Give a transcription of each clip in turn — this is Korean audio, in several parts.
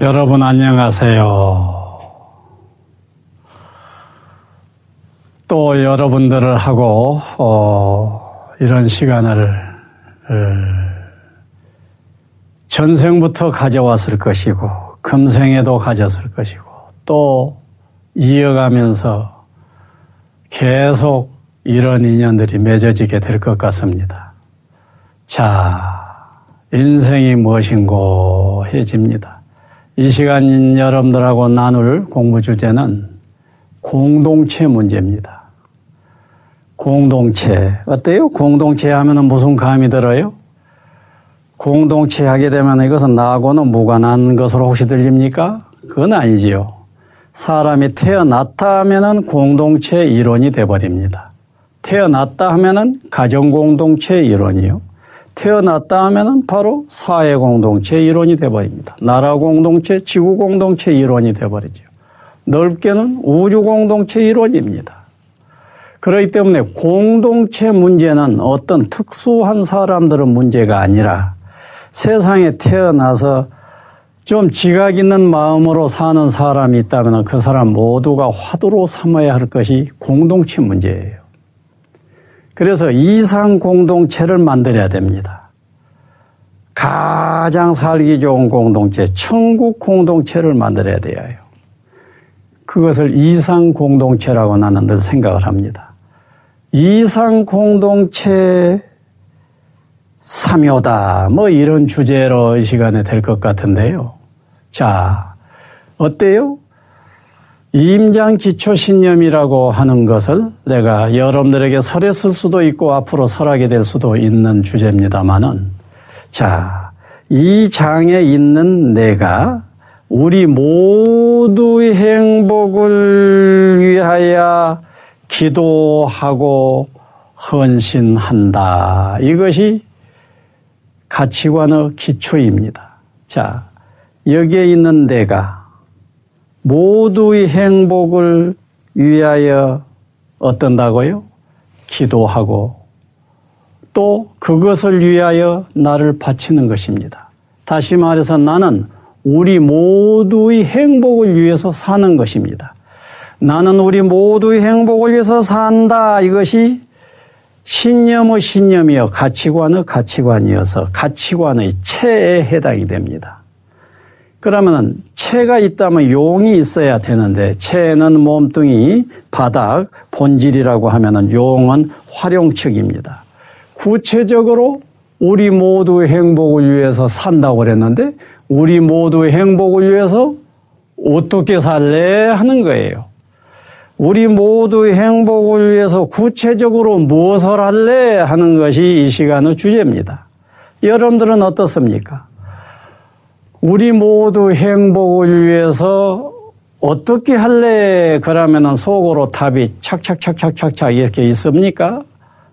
여러분 안녕하세요. 또 여러분들을 하고 어, 이런 시간을 어, 전생부터 가져왔을 것이고 금생에도 가졌을 것이고 또 이어가면서 계속 이런 인연들이 맺어지게 될 것 같습니다. 자, 인생이 무엇인고 해집니다. 이 시간 여러분들하고 나눌 공부 주제는 공동체 문제입니다. 공동체. 어때요? 공동체 하면 무슨 감이 들어요? 공동체 하게 되면 이것은 나하고는 무관한 것으로 혹시 들립니까? 그건 아니지요. 사람이 태어났다 하면은 공동체 이론이 돼버립니다. 태어났다 하면은 가정 공동체 이론이요. 태어났다 하면은 바로 사회 공동체 이론이 돼버립니다. 나라 공동체, 지구 공동체 이론이 돼버리죠. 넓게는 우주 공동체 이론입니다. 그렇기 때문에 공동체 문제는 어떤 특수한 사람들의 문제가 아니라 세상에 태어나서 좀 지각 있는 마음으로 사는 사람이 있다면 그 사람 모두가 화두로 삼아야 할 것이 공동체 문제예요. 그래서 이상 공동체를 만들어야 됩니다. 가장 살기 좋은 공동체, 천국 공동체를 만들어야 돼요. 그것을 이상 공동체라고 나는 늘 생각을 합니다. 이상 공동체 삼요다. 뭐 이런 주제로 이 시간에 될 것 같은데요. 자, 어때요? 임장 기초 신념이라고 하는 것을 내가 여러분들에게 설했을 수도 있고 앞으로 설하게 될 수도 있는 주제입니다만은 자, 이 장에 있는 내가 우리 모두의 행복을 위하여 기도하고 헌신한다. 이것이 가치관의 기초입니다. 자, 여기에 있는 내가 모두의 행복을 위하여 어떤다고요? 기도하고 또 그것을 위하여 나를 바치는 것입니다. 다시 말해서 나는 우리 모두의 행복을 위해서 사는 것입니다. 나는 우리 모두의 행복을 위해서 산다. 이것이 신념의 신념이요. 가치관의 가치관이어서 가치관의 체에 해당이 됩니다. 그러면 체가 있다면 용이 있어야 되는데 체는 몸뚱이, 바닥, 본질이라고 하면은 용은 활용측입니다. 구체적으로 우리 모두의 행복을 위해서 산다고 그랬는데 우리 모두의 행복을 위해서 어떻게 살래 하는 거예요. 우리 모두의 행복을 위해서 구체적으로 무엇을 할래 하는 것이 이 시간의 주제입니다. 여러분들은 어떻습니까? 우리 모두 행복을 위해서 어떻게 할래? 그러면은 속으로 답이 착착착착착착 이렇게 있습니까?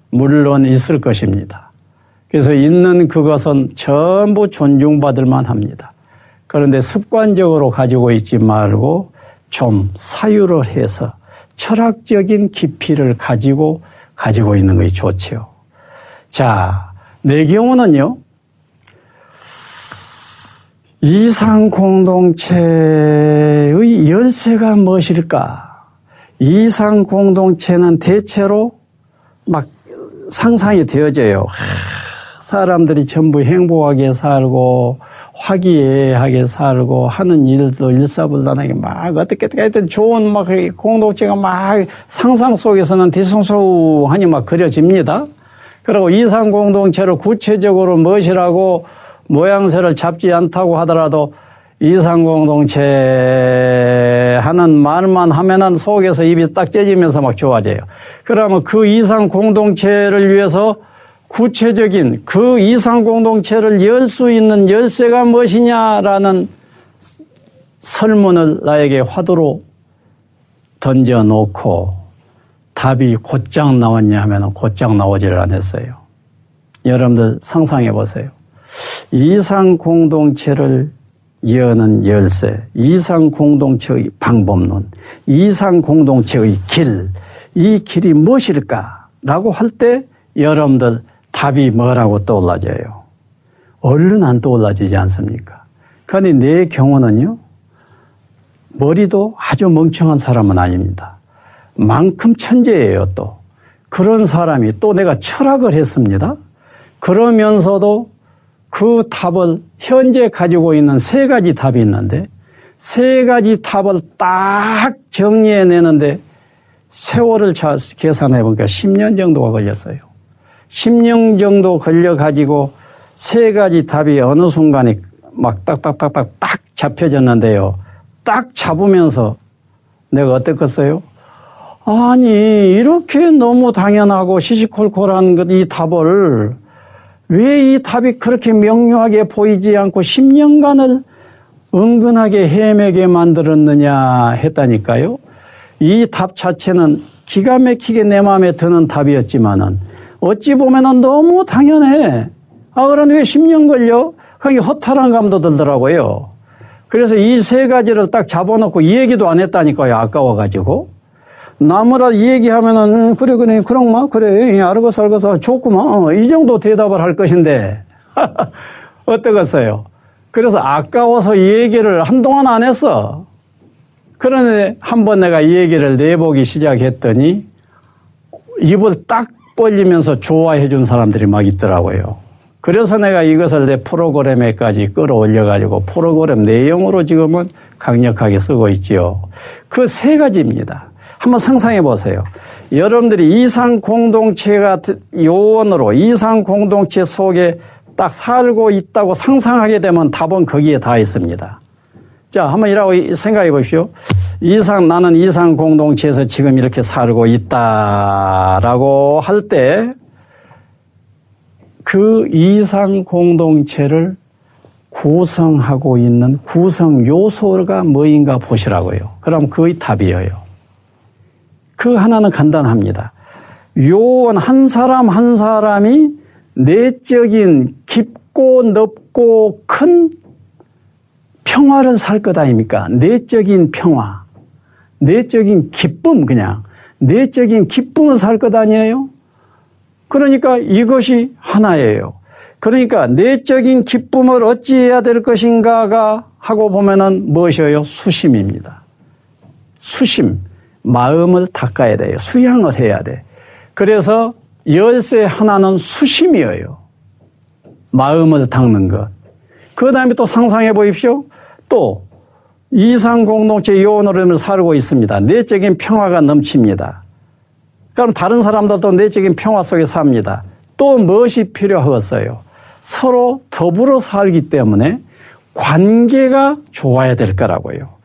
물론 있을 것입니다. 그래서 있는 그것은 전부 존중받을 만 합니다. 그런데 습관적으로 가지고 있지 말고 좀 사유를 해서 철학적인 깊이를 가지고 가지고 있는 것이 좋지요. 자, 내 경우는요. 이상 공동체의 열쇠가 무엇일까? 이상 공동체는 대체로 막 상상이 되어져요. 사람들이 전부 행복하게 살고 화기애애하게 살고 하는 일도 일사불란하게 막 어떻게 어떻게 하여튼 좋은 막 공동체가 막 상상 속에서는 뒤숭숭하니 막 그려집니다. 그리고 이상 공동체를 구체적으로 무엇이라고 모양새를 잡지 않다고 하더라도 이상공동체 하는 말만 하면은 속에서 입이 딱 째지면서 막 좋아져요. 그러면 그 이상공동체를 위해서 구체적인 그 이상공동체를 열 수 있는 열쇠가 무엇이냐라는 설문을 나에게 화두로 던져놓고 답이 곧장 나왔냐 하면 곧장 나오지를 않았어요. 여러분들 상상해 보세요. 이상 공동체를 여는 열쇠, 이상 공동체의 방법론, 이상 공동체의 길, 이 길이 무엇일까? 라고 할 때 여러분들 답이 뭐라고 떠올라져요? 얼른 안 떠올라지지 않습니까? 그러니 내 경우는요, 머리도 아주 멍청한 사람은 아닙니다. 만큼 천재예요, 또. 그런 사람이 또 내가 철학을 했습니다. 그러면서도 그 답을 현재 가지고 있는 세 가지 답이 있는데 세 가지 답을 딱 정리해내는데 세월을 계산해 보니까 10년 정도가 걸렸어요. 10년 정도 걸려가지고 세 가지 답이 어느 순간에 막 딱딱딱딱 딱 잡혀졌는데요. 딱 잡으면서 내가 어땠겠어요? 아니, 이렇게 너무 당연하고 시시콜콜한 이 답을 왜 이 답이 그렇게 명료하게 보이지 않고 10년간을 은근하게 헤매게 만들었느냐 했다니까요. 이 답 자체는 기가 막히게 내 마음에 드는 답이었지만은 어찌 보면은 너무 당연해. 아, 그런데 왜 10년 걸려? 그게 허탈한 감도 들더라고요. 그래서 이 세 가지를 딱 잡아놓고 이 얘기도 안 했다니까요. 아까워가지고. 나무라 이 얘기하면은, 음, 그래, 그래, 그런마? 그래, 알고서 알고서 좋구만. 어, 이 정도 대답을 할 것인데. 어떠겠어요? 그래서 아까워서 이 얘기를 한동안 안 했어. 그런데 한 번 내가 이 얘기를 내보기 시작했더니 입을 딱 벌리면서 좋아해 준 사람들이 막 있더라고요. 그래서 내가 이것을 내 프로그램에까지 끌어올려가지고 프로그램 내용으로 지금은 강력하게 쓰고 있지요. 그 세 가지입니다. 한번 상상해 보세요. 여러분들이 이상 공동체가 요원으로 이상 공동체 속에 딱 살고 있다고 상상하게 되면 답은 거기에 다 있습니다. 자, 한번 이라고 생각해 보십시오. 이상, 나는 이상 공동체에서 지금 이렇게 살고 있다라고 할 때, 그 이상 공동체를 구성하고 있는 구성 요소가 뭐인가 보시라고요. 그럼 그의 답이에요. 그 하나는 간단합니다. 요원 한 사람 한 사람이 내적인 깊고 넓고 큰 평화를 살 것 아닙니까? 내적인 평화. 내적인 기쁨, 그냥. 내적인 기쁨을 살 것 아니에요? 그러니까 이것이 하나예요. 그러니까 내적인 기쁨을 어찌해야 될 것인가가 하고 보면은 무엇이에요? 수심입니다. 수심. 마음을 닦아야 돼요. 수양을 해야 돼. 그래서 열쇠 하나는 수심이에요. 마음을 닦는 것. 그 다음에 또 상상해 보십시오. 또 이상 공동체 요원으로 살고 있습니다. 내적인 평화가 넘칩니다. 그럼 다른 사람들도 내적인 평화 속에 삽니다. 또 무엇이 필요하겠어요? 서로 더불어 살기 때문에 관계가 좋아야 될 거라고요.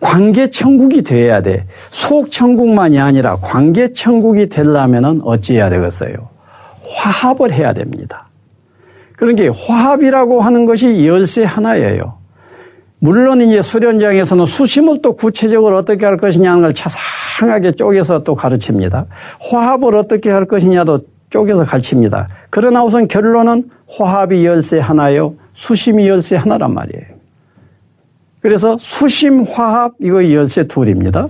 관계 천국이 돼야 돼. 속 천국만이 아니라 관계 천국이 되려면은 어찌해야 되겠어요? 화합을 해야 됩니다. 그런 게 화합이라고 하는 것이 열쇠 하나예요. 물론 이제 수련장에서는 수심을 또 구체적으로 어떻게 할 것이냐는 걸 자상하게 쪼개서 또 가르칩니다. 화합을 어떻게 할 것이냐도 쪼개서 가르칩니다. 그러나 우선 결론은 화합이 열쇠 하나요, 수심이 열쇠 하나란 말이에요. 그래서 수심, 화합, 이거 열쇠 둘입니다.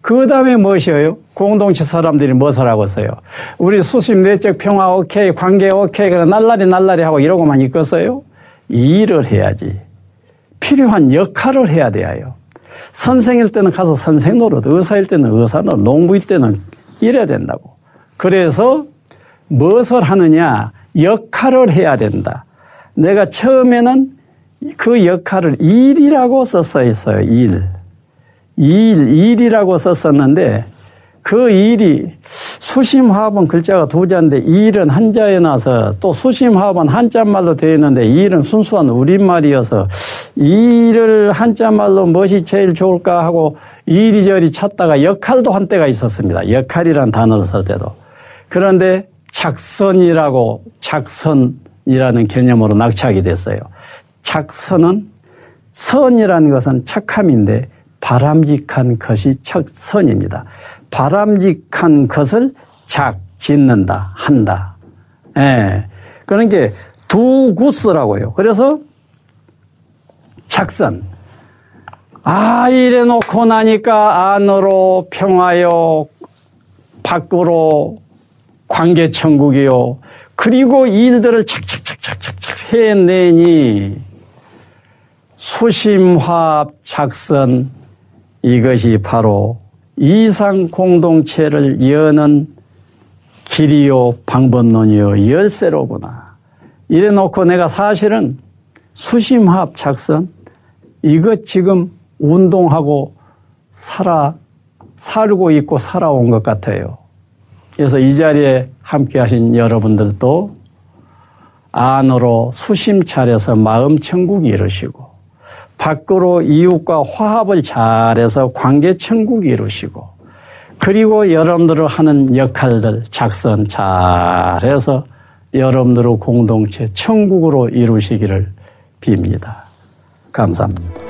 그 다음에 무엇이에요? 공동체 사람들이 무엇을 하고 있어요? 우리 수심 내적 평화 오케이, 관계 오케이, 그래 날라리 날라리 하고 이러고만 있겠어요? 일을 해야지. 필요한 역할을 해야 돼요. 선생일 때는 가서 선생 노릇, 의사일 때는 의사 노릇, 농부일 때는 이래야 된다고. 그래서 무엇을 하느냐? 역할을 해야 된다. 내가 처음에는 그 역할을 일이라고 썼어 있어요. 일. 일, 일이라고 썼었는데 그 일이 수심화합은 글자가 두 자인데 일은 한자에 나서 또 수심화합은 한자말로 되어 있는데 일은 순수한 우리말이어서 일을 한자말로 무엇이 제일 좋을까 하고 이리저리 찾다가 역할도 한때가 있었습니다. 역할이란 단어를 쓸 때도. 그런데 작선이라고 작선이라는 개념으로 낙착이 됐어요. 작선은 선이라는 것은 착함인데 바람직한 것이 착선입니다. 바람직한 것을 작, 짓는다, 한다. 예. 그런 게 두구스라고요. 그래서 작선. 아, 이래 놓고 나니까 안으로 평화요, 밖으로 관계천국이요. 그리고 일들을 착착착착착착 해내니 수심화합 작선 이것이 바로 이상 공동체를 여는 길이요 방법론이요 열쇠로구나. 이래 놓고 내가 사실은 수심합 작선 이거 지금 운동하고 살아 살고 있고 살아온 것 같아요. 그래서 이 자리에 함께 하신 여러분들도 안으로 수심 차려서 마음 천국 이루시고 밖으로 이웃과 화합을 잘해서 관계 천국 이루시고 그리고 여러분들을 하는 역할들 작성 잘해서 여러분들의 공동체 천국으로 이루시기를 빕니다. 감사합니다.